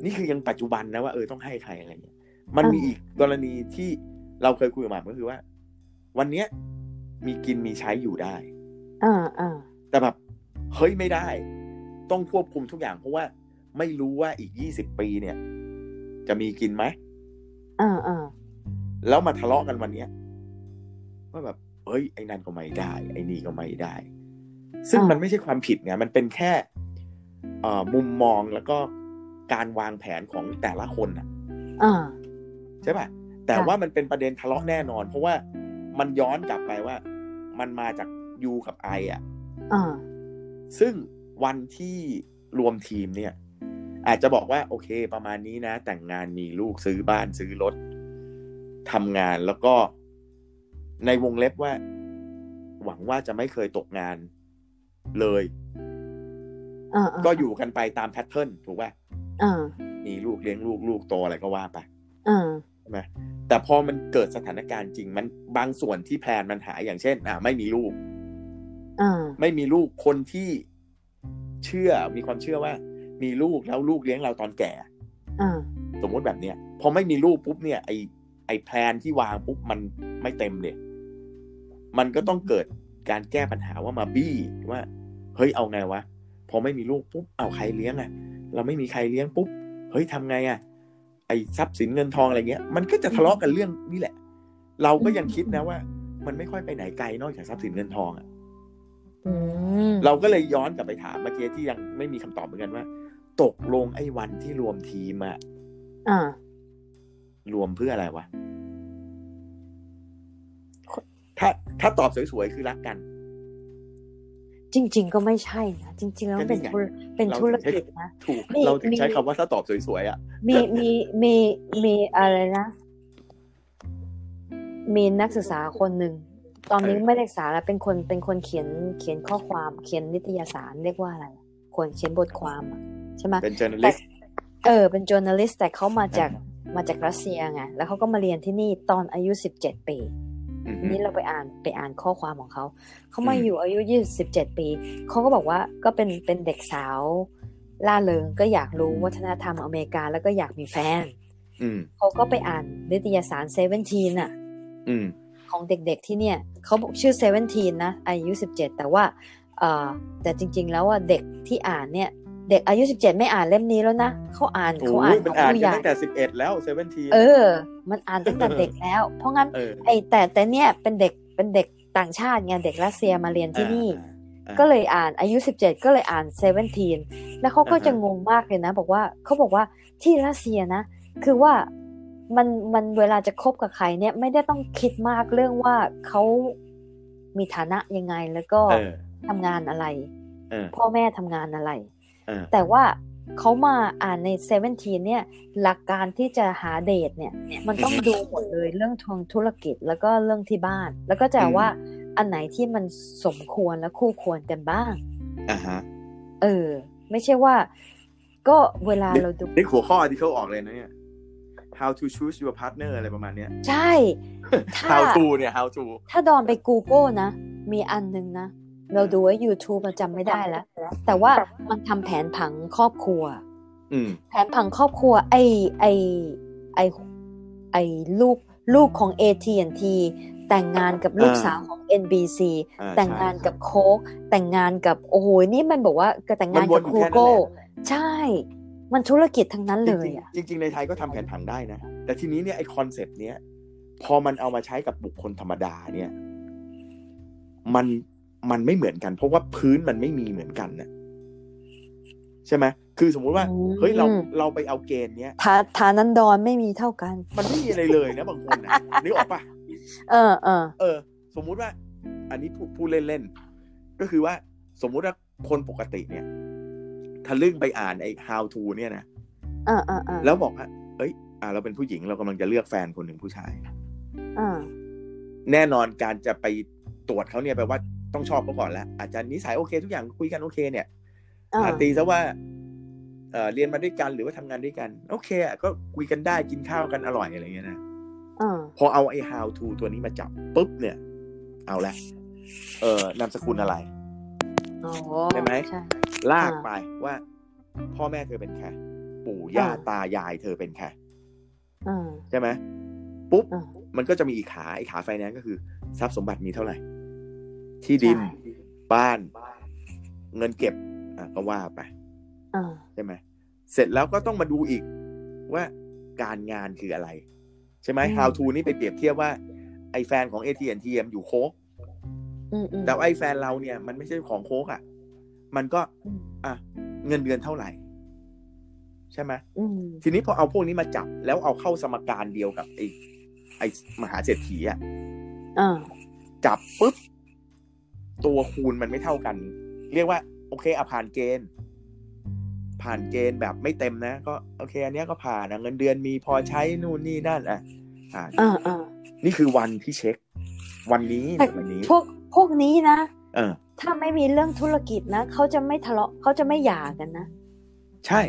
นี่คือยังปัจจุบันนะว่าเออต้องให้ใครอะไรเงี้ยมันมีอีกกรณีที่เราเคยคุยกับหมากก็คือว่า วันเนี้ยมีกินมีใช้อยู่ได้อ่าอ่าแต่แบบเฮ้ยไม่ได้ ต้องควบคุมทุกอย่างเพราะว่า ไม่รู้ว่าอีกยี่สิบปีเนี่ย จะมีกินไหมอ่าอ่าแล้วมาทะเลาะกันวันเนี้ยว่าแบบเฮ้ยไอ้นั่นก็ไม่ได้ ไอ้นี่ก็ไม่ได้ ซึ่งมันไม่ใช่ความผิดไงมันเป็นแค่เอ่อมุมมองแล้วก็การวางแผนของแต่ละคนน่ะอ่าใช่ป่ะแต่ค่ะว่ามันเป็นประเด็นทะเลาะแน่นอน เพราะว่ามันย้อนกลับไปว่า มันมาจากยูกับไออะอ่าซึ่งวันที่รวมทีมเนี่ย อาจจะบอกว่าโอเค ประมาณนี้นะ แต่งงานมีลูกซื้อบ้านซื้อรถทำงานแล้วก็ในวงเล็บว่า หวังว่าจะไม่เคยตกงานเลยอ่าก็อยู่กันไปตามแพทเทิร์นถูกป่ะอ่ามีลูกเลี้ยงลูกลูกโตอะไรก็ว่าไปอ่าใช่ไหมแต่พอมันเกิดสถานการณ์จริงมันบางส่วนที่แพลนมันหายอย่างเช่น อ่าไม่มีลูกอ่าไม่มีลูกคนที่เชื่อมีความเชื่อว่า มีลูกแล้วลูกเลี้ยงเราตอนแก่อ่าสมมติแบบเนี้ยพอไม่มีลูกปุ๊บเนี่ย ไอไอแพลนที่วางปุ๊บมันไม่เต็มเลยมันก็ต้องเกิดการแก้ปัญหาว่ามาบี้ว่า เฮ้ยเอาไงวะพอไม่มีลูกปุ๊บเอาใครเลี้ยงอะ่ะ เราไม่มีใครเลี้ยงปุ๊บเฮ้ยทำไงอะ่ะ ไอทรัพย์สินเงินทองอะไรเงี้ย มันก็จะทะเลาะกันเรื่องนี่แหละ เราก็ยังคิดนะว่า มันไม่ค่อยไปไหนไกลนอกจากทรัพย์สินเงินทองอะ่ะอืมเราก็เลยย้อนกลับไปถามเมื่อกี้ที่ยังไม่มีคำตอบเหมือนกันว่า ตกลงไอ้วันที่รวมทีมอะอ่ารวมเพื่ออะไรวะ ถ้าถ้าตอบสวยๆ คือรักกัน จริง ๆ ก็ไม่ใช่นะจริง ๆ แล้วมันเป็นก็นี่ไงธุรเป็นเราธุรถึงใช้กิจนะถูกมีเราถึงใช้มีคำว่าถ้าตอบสวยๆอะมีมีมีมีอะไรนะมีนักศึกษาคนหนึ่งตอนนี้ไม่ได้ศึกษาแล้วเป็นคนเป็นคนเขียนเขียนข้อความเขียนนิตยสารเรียกว่าอะไรคนเขียนบทความอะ ใช่ไหมเป็น journalist เออเป็น journalist แต่เขามาจากมาจากรัสเซียไงแล้วเขาก็มาเรียนที่นี่ตอนอายุ17ปีอืมทีนี้เราไปอ่านไปอ่านข้อความของเขา เขามาอืมอยู่อายุ27ปี เขาก็บอกว่าก็เป็นเป็นเด็กสาวล่าเริงก็อยากรู้วัฒนธรรมอเมริกาแล้วก็อยากมีแฟนอืมเขาก็ไปอ่านนิตยสารเซเว่นทีนอะอืมของเด็กๆที่เนี่ย เขาบอกชื่อเซเว่นทีนนะอายุ17แต่ว่าเอ่อแต่จริงๆแล้วว่าเด็กที่อ่านเนี่ย เด็กอายุ17ไม่อ่านเล่มนี้แล้วนะเขาอ่านโอ้เขาอ่านยมันของอ่านผู้กัใหนญ่ตั้งแต่สิบเอ็ดแล้วเซเว่นทีเออ มันอ่านตั้งแต่เด็กแล้ว เพราะงั้นเออไอแต่แต่เนี่ยเป็นเด็กเป็นเด็กต่างชาติไงเด็กรัสเซียมาเรียนที่นี่อ่าก็เลยอ่านอายุ17ก็เลยอ่าน17แล้วเขาก็อ่าฮะจะงงมากเลยนะ บอกว่าเขาบอกว่าที่รัสเซียนะ คือว่ามันมันเวลาจะคบกับใครเนี่ยไม่ได้ต้องคิดมากเรื่องว่าเขามีฐานะยังไงแล้วก็เออทำงานอะไรเออพ่อแม่ทำงานอะไรเออ แต่ว่าเขามาอ่านใน17เนี่ยหลักการที่จะหาเดทเนี่ย มันต้องดูหมดเลยเรื่องทางธุรกิจแล้วก็เรื่องที่บ้าน แล้วก็จะว่าอันไหนที่มันสมควรและคู่ควรกันบ้างอ่าฮะเออ ไม่ใช่ว่า ก็เวลาเราดูนี่หัวข้อที่เขาออกเลยนะเนี่ย how to choose your partner อะไรประมาณเนี้ยใช่ถ้า how to เนี่ย how to ถ้าดอนไป Google นะ มีอันหนึงนะ เราดูว่า YouTube มันจำไม่ได้แล้ว แต่ว่ามันทำแผนผังครอบครัวอืมแผนผังครอบครัว ไอไอไอไอลูกลูกของ AT&T แต่งงานกับลูกอ่าสาวของ NBC อ่าแต่งงานกับโค้กแต่งงานกับโอ้โหนี่มันบอกว่าก็แต่งงานกันวนๆอยู่แค่นั้นแหละ Google ใช่ มันธุรกิจทั้งนั้นเลยอะจริงๆจริง ๆ ในไทยก็ทำแผนผังได้นะ แต่ทีนี้เนี่ยไอ concept เนี้ยพอมันเอามาใช้กับบุคคลธรรมดาเนี่ย มัน มันไม่เหมือนกัน เพราะว่าพื้นมันไม่มีเหมือนกันนะใช่ไหมคือสมมุติว่าอืมเฮ้ยเราเราไปเอาเกณฑ์เนี้ยฐาฐานันดรไม่มีเท่ากัน มันไม่มีอะไรเลยนะบางคนนะนึกออกปะเออเออเออ สมมุติว่า อันนี้พูดพูดเล่นๆก็คือว่าสมมุติว่าคนปกติเนี่ยทะลึ่งไปอ่านไอ้ how to เนี่ยนะเออเออเออแล้วบอกว่าเอ้ย อ่า เราเป็นผู้หญิงเรากำลังจะเลือกแฟนคนหนึ่งผู้ชายเออแน่นอนการจะไปตรวจเขาเนี่ยแปลว่า ต้องชอบเขาก่อนแล้วอาจจะนิสัยโอเค ทุกอย่างคุยกันโอเค เนี่ยเอออ่าตีซะว่าเอ่อเรียนมาด้วยกันหรือว่าทำงานด้วยกัน โอเคอะก็คุยกันได้กินข้าวกันอร่อยอะไรเงี้ยนะเออพอเอาไอ้ how to ตัวนี้มาจับปุ๊บเนี่ย เอาละเออนามสกุลอะไรอ๋อได้ไหมใช่ลากอ่าไปว่า พ่อแม่เธอเป็นใครปู่ย่าอ่าตายายเธอเป็นใครเออใช่ไหมปุ๊บอ่ามันก็จะมีอีกขาไอ้ขาไฟแนนซ์ก็คือ ทรัพย์สมบัติมีเท่าไหร่ ที่ดินใช่บ้าน เงินเก็บ อะก็ว่าไปเออใช่ไหมเสร็จแล้วก็ต้องมาดูอีกว่าการงานคืออะไร ใช่ไหม how to นี่ไปเปรียบเทียบว่า ไอ้แฟนของ AT&T มอยู่โค้กอืมอืมแต่ว่าไอ้แฟนเราเนี่ย มันไม่ใช่ของโค้กอะ มันก็อืมอะ เงินเดือนเท่าไหร่ ใช่ไหมอืมทีนี้พอเอาพวกนี้มาจับ แล้วเอาเข้าสมการเดียวกับไอ้ไอ้มหาเศรษฐีอะเออจับปุ๊บ ตัวคูณมันไม่เท่ากัน เรียกว่า โอเคอะผ่านเกณฑ์ ผ่านเกณฑ์แบบไม่เต็มนะ ก็โอเค อันเนี้ยก็ผ่านอะเงินเดือนมีพอใช้นู่นนี่นั่นอะผ่านเออเออนี่คือวันที่เช็ค วันนี้แต่วันนี้ พวกพวกนี้นะเออ ถ้าไม่มีเรื่องธุรกิจนะเขาจะไม่ทะเลาะเขาจะไม่หย่ากันนะใช่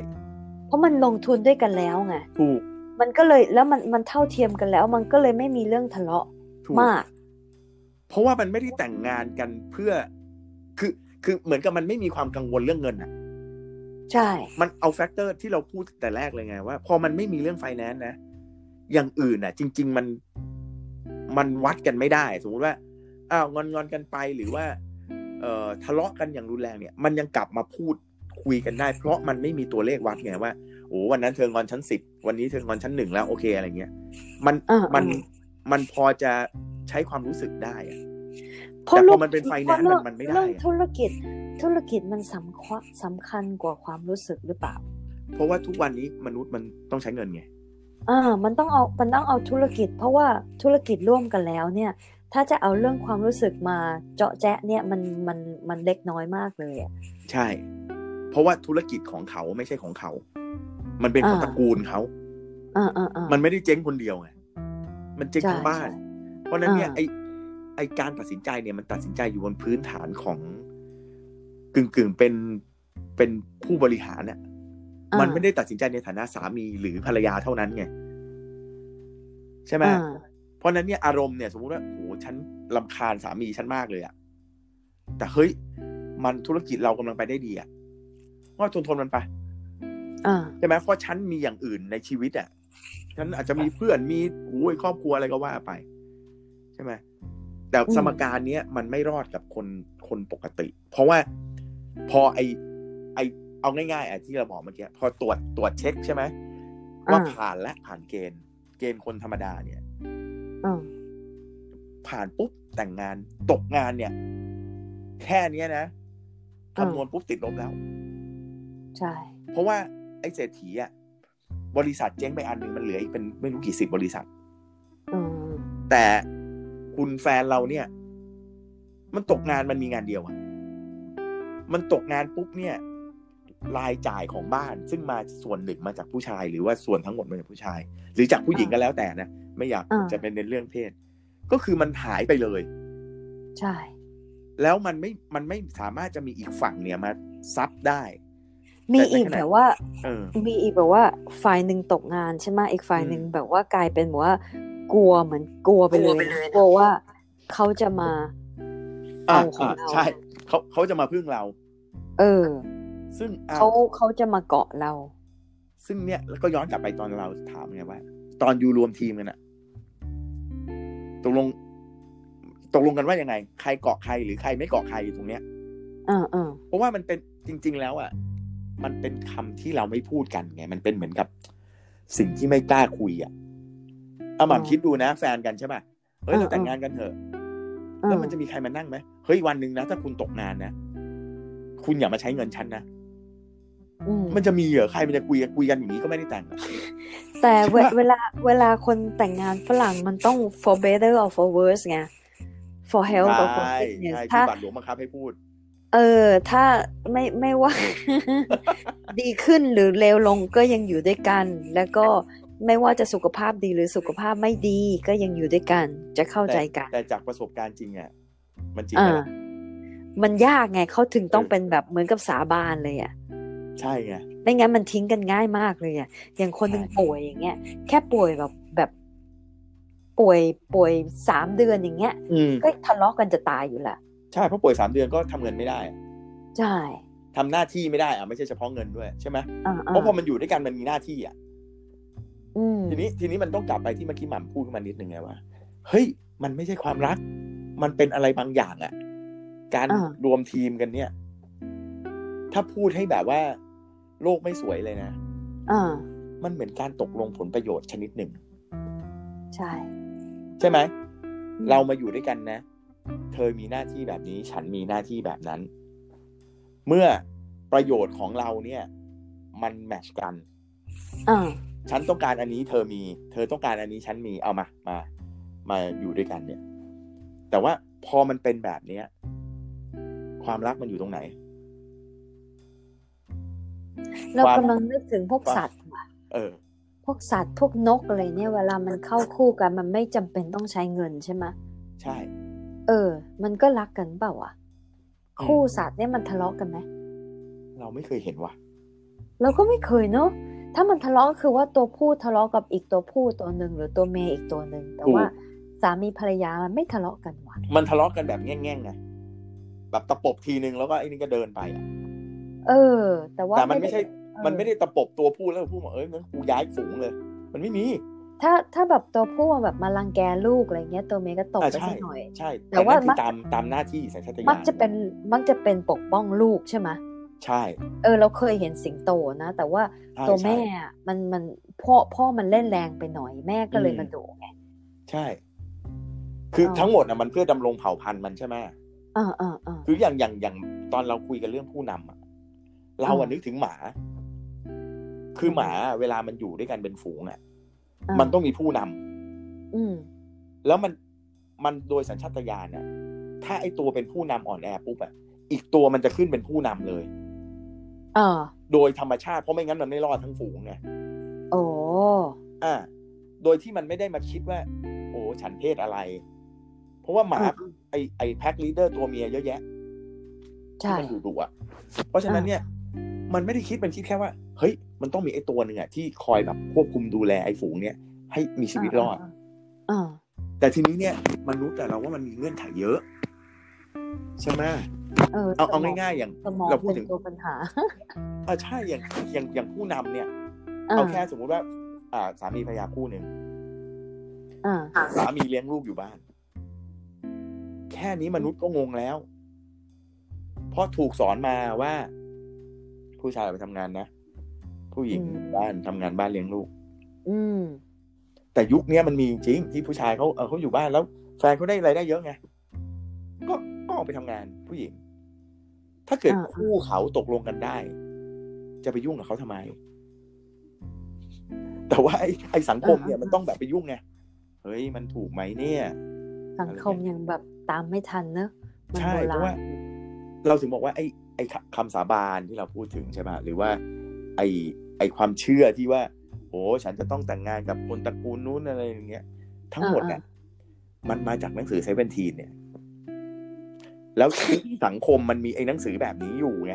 เพราะมันลงทุนด้วยกันแล้วไงถูกมันก็เลยแล้วมันมันเท่าเทียมกันแล้ว มันก็เลยไม่มีเรื่องทะเลาะถูกมาก เพราะว่ามันไม่ได้แต่งงานกันเพื่อ คือ คือเหมือนกับมันไม่มีความกังวลเรื่องเงินอะ ใช่ มันเอา factor ที่เราพูดแต่แรกเลยไง ว่า พอมันไม่มีเรื่องไฟแนนซ์นะ อย่างอื่นอะ จริง ๆ มัน มันวัดกันไม่ได้ สมมุติว่า อ้าวงอนงอนๆกันไปหรือว่า เอ่อทะเลาะกันอย่างรุนแรงเนี่ย มันยังกลับมาพูดคุยกันได้ เพราะมันไม่มีตัวเลขวัดไงว่าโอ้วันนั้นเธองอนชั้นสิบวันนี้เธองอนชั้นหนึ่งแล้วโอเคอะไรเงี้ย มันเออมันเออมันพอจะ ใช้ความรู้สึกได้อะเพราะแต่พอลูกมันเป็น finance พราะเรื่องมันไม่ได้เรื่องอะธุรกิจธุรกิจมันสำคัญสำคัญกว่าความรู้สึกหรือเปล่า เพราะว่าทุกวันนี้มนุษย์มันต้องใช้เงินไงอ่ามันต้องเอามันต้องเอาธุรกิจ เพราะว่าธุรกิจร่วมกันแล้วเนี่ย ถ้าจะเอาเรื่องความรู้สึกมาเจาะแจ๊ะเนี่ยมันมันมันเล็กน้อยมากเลยอะใช่ เพราะว่าธุรกิจของเขาไม่ใช่ของเขา มันเป็นของอ่าตระกูลเขาอ่าอ่าอ่ามันไม่ได้เจ๊งคนเดียวไงมันเจ๊งใช่ทั้งบ้านใช่ เพราะฉะนั้นเนี่ยอ่าไอไอการตัดสินใจเนี่ยมันตัดสินใจอยู่บนพื้นฐานของกึ่งกึ่งๆเป็นเป็นผู้บริหารเนี่ยอ่ามันไม่ได้ตัดสินใจในฐานะสามีหรือภรรยาเท่านั้นไงใช่ไหมอ่าเพราะฉะนั้นเนี่ยอารมณ์เนี่ยสมมุติว่าโหฉันลำคาญสามีฉันมากเลยอะแต่เฮ้ย มันธุรกิจเรากำลังไปได้ดีอะก็ทนทนๆมันไปอ่าใช่ไหมเพราะฉันมีอย่างอื่นในชีวิตอะฉันอาจจะมีเพื่อนมีโอ้ยครอบครัวอะไรก็ว่าไป ใช่ไหมแต่อืมสมการเนี้ยมันไม่รอดกับคนคนปกติ เพราะว่าพอไอไอเอาง่ายๆอะที่เราบอกเมื่อกี้พอตรวจตรวจเช็คใช่ไหมว่าผ่านและผ่านเกณฑ์ เกณฑ์คนธรรมดาเนี่ยอ่าผ่านปุ๊บแต่งงานตกงานเนี่ย แค่เนี้ยนะคำนวณปุ๊บติดลบแล้ว ใช่ เพราะว่าไอ้เศรษฐีอะบริษัทเจ๊งไปอันหนึ่งมันเหลืออีกเป็นไม่รู้กี่สิบบริษัทอืมแต่ คุณแฟนเราเนี่ย มันตกงานมันมีงานเดียวอะมันตกงานปุ๊บเนี่ย รายจ่ายของบ้านซึ่งมาส่วนหนึ่งมาจากผู้ชาย หรือว่าส่วนทั้งหมดมาจากผู้ชาย หรือจากผู้หญิงก็แล้วแต่นะไม่อยากจะเป็นในเรื่องเพศ ก็คือมันหายไปเลย ใช่ แล้วมันไม่มันไม่สามารถจะมีอีกฝั่งเนี่ยมาซับได้มีแต่ในอีกขณะแบบว่าเออมีอีกแบบว่าฝ่ายหนึ่งตกงานใช่ไหมอีกฝ่ายหนึ่งอืมแบบว่ากลายเป็นแบบว่า กลัวเหมือนกลัวไปเลยกลัวไปเลยนะนะกลัวว่าเขาจะมาอะเอาของอะเราใช่เขาเขาจะมาพึ่งเรา เออ ซึ่งอะเขาเขาจะมาเกาะเรา ซึ่งเนี่ยแล้วก็ย้อนกลับไปตอนเราถามไงว่า ตอนอยู่รวมทีมกันอะตกลง ตกลงกันว่ายังไง ใครเกาะใครหรือใครไม่เกาะใครอยู่ตรงเนี้ยเออเออเพราะว่ามันเป็นจริง ๆ แล้วอะมันเป็นคำที่เราไม่พูดกันไง มันเป็นเหมือนกับ สิ่งที่ไม่กล้าคุยอะ เอาหม่ำคิดดูนะ แฟนกันใช่ป่ะเฮ้ยเราแต่งงานกันเถอะเออแล้วมันจะมีใครมานั่งไหมเฮ้ยวันหนึ่งนะถ้าคุณตกงานนะคุณอย่ามาใช้เงินฉันนะอืมมันจะมีเหรอใครมันจะคุยคุยกันอย่างนี้ก็ไม่ได้แต่งอะแต่เวใช่ปะเวลาเวลาคนแต่งงานฝรั่งมันต้อง for better or for worse ไง for health or for ใช่ fitness ใช่ถ้าที่บัตรหลวงบังคับให้พูด เออ ถ้าไม่ไม่ว่า ดีขึ้นหรือเลวลงก็ยังอยู่ด้วยกัน แล้วก็ ไม่ว่าจะสุขภาพดีหรือสุขภาพไม่ดีก็ยังอยู่ด้วยกัน จะเข้าใจกัน แต่จากประสบการณ์จริงอะมันจริงอ่านะมันยากไงเขาถึงต้องเออเป็นแบบเหมือนกับสาบานเลยอะใช่ไงไม่งั้นมันทิ้งกันง่ายมากเลยอะอย่างคนหนึ่งใช่ป่วยอย่างเงี้ย แค่ป่วยแบบแบบป่วยป่วยสามเดือนอย่างเงี้ยอืมก็ทะเลาะกันจะตายอยู่ละใช่เพราะป่วยสามเดือนก็ทำเงินไม่ได้อะใช่ทำหน้าที่ไม่ได้อะไม่ใช่เฉพาะเงินด้วยใช่ไหมอ่าเพราะพอมันอยู่ด้วยกันมันมีหน้าที่อะอืม ทีนี้ทีนี้มันต้องกลับไปที่เมื่อกี้หม่ำพูดขึ้นมานิดนึงไงว่าเฮ้ย มันไม่ใช่ความรัก มันเป็นอะไรบางอย่างอะการรวมทีมกันเนี่ย ถ้าพูดให้แบบว่า โลกไม่สวยเลยนะอ่ามันเหมือนการตกลงผลประโยชน์ชนิดหนึ่ง ใช่ ใช่ไหมเรามาอยู่ด้วยกันนะ เธอมีหน้าที่แบบนี้ ฉันมีหน้าที่แบบนั้น เมื่อประโยชน์ของเราเนี่ย มันแมทชกันอ่า ฉันต้องการอันนี้เธอมี เธอต้องการอันนี้ฉันมีเอามามา มาอยู่ด้วยกันเนี่ย แต่ว่าพอมันเป็นแบบเนี้ย ความรักมันอยู่ตรงไหน เราความกำลังนึกถึงพวกสัตว์ว่ะเออ พวกสัตว์พวกนกอะไรเนี่ย เวลามันเข้าคู่กัน มันไม่จำเป็นต้องใช้เงินใช่ไหมใช่ เออ มันก็รักกันเปล่าวะคู่สัตว์เนี่ยมันทะเลาะกันไหมเราไม่เคยเห็นว่ะ เราก็ไม่เคยเนอะ ถ้ามันทะเลาะก็คือว่าตัวผู้ทะเลาะกับอีกตัวผู้ตัวหนึ่งหรือตัวเมียอีกตัวหนึ่งแต่ว่าถูกสามีภรรยามันไม่ทะเลาะกันว่ะมันทะเลาะกันแบบแง่งๆไงแบบตะปบทีนึงแล้วก็ไอ้นี่ก็เดินไปอะเออ แต่ว่าแต่มันไม่ใช่เออมันไม่ได้ตะปบตัวผู้แล้วผู้บอกเอ้ยงั้นกูย้ายฝูงเลย มันไม่มีถ้าถ้าแบบตัวผู้อะแบบมารังแกลูกอะไรเงี้ยตัวเมียก็ตบอ่าไปใช่สักหน่อย ใช่ แต่ว่านั่นคืมัอกตามตามหน้าที่สัญชาตญาณมักจะเป็นมักจะเป็นปกป้องลูกใช่ไหม ใช่ เออ เราเคยเห็นสิงโตนะ แต่ว่าใช่ตัวใช่แม่อะมันมันพ่อพ่อมันเล่นแรงไปหน่อยแม่ก็เลยอืมมาดุไงใช่ คือออทั้งหมดนะมันเพื่อดำรงเผ่าพันธุ์มันใช่ไหมอ่าอ่าอ่าคืออย่างอย่างอย่างตอนเราคุยกันเรื่องผู้นำอะเราอะอ่านึนึกถึงหมา คือหมาเวลามันอยู่ด้วยกันเป็นฝูงอะอ่ามันต้องมีผู้นำอืมแล้วมันมันโดยสัญชาตญาณอะถ้าไอตัวเป็นผู้นำอ่อนแอปุ๊บอะอีกตัวมันจะขึ้นเป็นผู้นำเลย อ่าโดยธรรมชาติเพราะไม่งั้นมันไม่รอดทั้งฝูงไงโอ้อ่า โดยที่มันไม่ได้มาคิดว่า โอ้ฉันเพศอะไร เพราะว่าหมาอ่าไอไอ pack leader ตัวเมียเยอะแยะใช่ที่มันดุดุอะเพราะฉะนั้นเนี่ย มันไม่ได้คิดมันคิดแค่ว่า เฮ้ย มันต้องมีไอ้ตัวหนึ่งอะที่คอยแบบควบคุมดูแลไอ้ฝูงเนี้ยให้มีชีวิตรอดอ่าแต่ทีนี้เนี่ย มนุษย์แต่เราว่ามันมีเงื่อนไขเยอะ ใช่ไหมเออเอาเอาสมง่ายๆอย่างสมองเราพูดเป็ถึนงตัวปัญหาอ่าใช่อย่างอย่างอย่างผู้นำเนี่ยอ่าเอาแค่สมมุติว่า อ่า สามีภรรยาคู่หนึ่งอ่าสามีเลี้ยงลูกอยู่บ้าน แค่นี้มนุษย์ก็งงแล้ว เพราะถูกสอนมาว่า ผู้ชายไปทำงานนะ ผู้หญิงอืมบ้านทำงานบ้านเลี้ยงลูก อืมแต่ยุคเนี้ยมันมีจริงที่ผู้ชายเขาเออเขาอยู่บ้านแล้ว แฟนเขาได้รายได้เยอะไงก็ ก็ออกไปทำงานผู้หญิง ถ้าเกิดอ่าคู่เขาตกลงกันได้ จะไปยุ่งกับเขาทำไม แต่ว่าไอ้ไอ้สังคมเนี่ยมันต้องแบบไปยุ่งไงเฮ้ยมันถูกไหมเนี่ย สังคมยังแบบตามไม่ทันเนอะมันใช่โบเพราราะว่าณเราถึงบอกว่าไอ้ไอ้คคำสาบานที่เราพูดถึงใช่ไหมหรือว่า ไอ้ไอ้ความเชื่อที่ว่าโอ้ฉันจะต้องแต่งงานกับคนตระกูลนู้นอะไรอย่างเงี้ย ทั้งหมดเนี่ยมันมาจากหนังสือเซเว่นทีนเนี่ย แล้วสังคมมันมีไอ้หนังสือแบบนี้อยู่ไง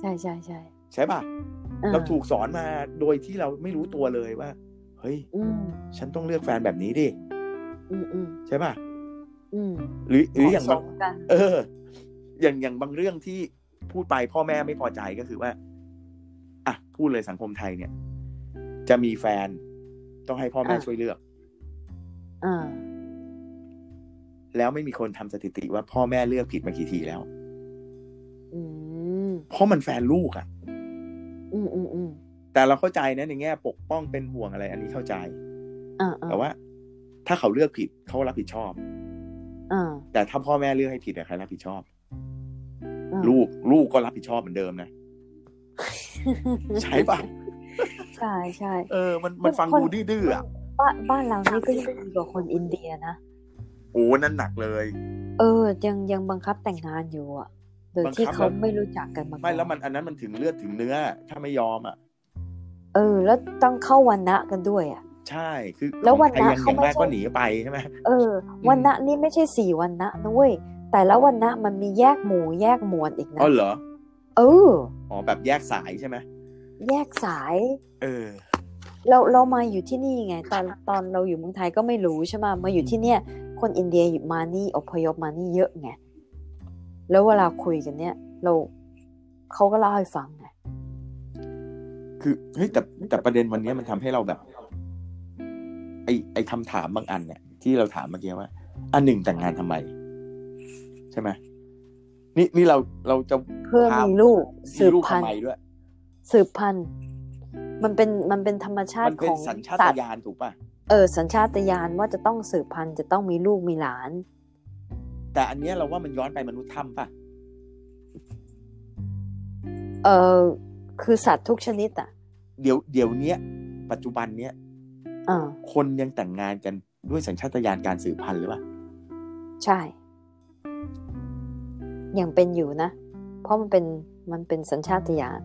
ใช่ใช่ใช่ใช่ป่ะอ่เราถูกสอนมาโดยที่เราไม่รู้ตัวเลยว่า เฮ้ยอืมฉันต้องเลือกแฟนแบบนี้ดิอืมอืมใช่ป่ะอืมหรือหรืออย่างเหบามาะงสมกันเออ อย่างอย่างบางเรื่องที่พูดไปพ่อแม่ไม่พอใจก็คือว่าอะพูดเลยสังคมไทยเนี่ย จะมีแฟนต้องให้พ่อแม่ช่วยเลือกอ่า แล้วไม่มีคนทำสถิติว่าพ่อแม่เลือกผิดมากี่ทีแล้วอืมเพราะมันแฟนลูกอะ่ะ อืมอืมอืมแต่เราเข้าใจนะในแง่ปกป้องเป็นห่วงอะไร อันนี้เข้าใจอ่าอ่าแต่ว่า ถ้าเขาเลือกผิดเขารับผิดชอบอ่าแต่ถ้าพ่อแม่เลือกให้ผิดอะใครรับผิดชอบอ่าลูกลูกก็รับผิดชอบเหมือนเดิมนะ ใช่ปะใช่ใช่เออ มันมันฟังดูดื้อๆอะบ้านบ้านเรานี่ก็ยังดีกว่าคนอินเดียนะ โอ้นั่นหนักเลย เออ ยังยังบังคับแต่งงานอยู่อะ โดยที่บังคับเขาแล้วไม่รู้จักกันมาก่อนไม่แล้วมันอันนั้นมันถึงเลือดถึงเนื้อ ถ้าไม่ยอมอะ เออ แล้วต้องเข้าวันนะกันด้วยอะ ใช่คือแล้ววันของไทยนะยังเขาอย่างไม่แรกใช่ก็หนีไปใช่ไหมเออ วันนะนี่ไม่ใช่สี่วันนะนะเว้ยแต่ละวันนะมันมีแยกหมู่แยกหมวดอีกนะอ๋อเหรอเอออ๋อแบบแยกสายใช่ไหมแยกสาย เออ เราเรามาอยู่ที่นี่ไง ตอนตอนเราอยู่เมืองไทยก็ไม่รู้ใช่ไหมมาอยู่ที่เนี่ย คนอินเดียอยู่มานี่อพยพมานี่เยอะไงแล้วเวลาคุยกันเนี่ย เราเขาก็เล่าให้ฟังไงคือเฮ้ยแต่แต่ประเด็นวันนี้มันทำให้เราแบบ ไอไอคำถามบางอันเนี่ยที่เราถามเมื่อกี้ว่า อันหนึ่งแต่งงานทำไม ใช่ไหมนี่นี่เราเราจะเพื่อพามีลูกมีสืบลูกพันทำธุ์ไมด้วย สืบพันธุ์มันเป็นมันเป็นธรรมชามัตินเป็ขนองสัญชาสัตตว์ญาณถูกป่ะ เออสัญชาตญาณว่าจะต้องสืบพันธุ์จะต้องมีลูกมีหลาน แต่อันเนี้ยเราว่ามันย้อนไปมนุษย์ถ้ำป่ะเออคือสัตว์ทุกชนิดอะเดี๋ยวเดี๋ยวเนี้ย ปัจจุบันเนี้ยอ่าคนยังแต่งงานกันด้วยสัญชาตญาณการสืบพันธุ์หรือเปล่าใช่ ยังเป็นอยู่นะ เพราะมันเป็นมันเป็นสัญชาตญาณ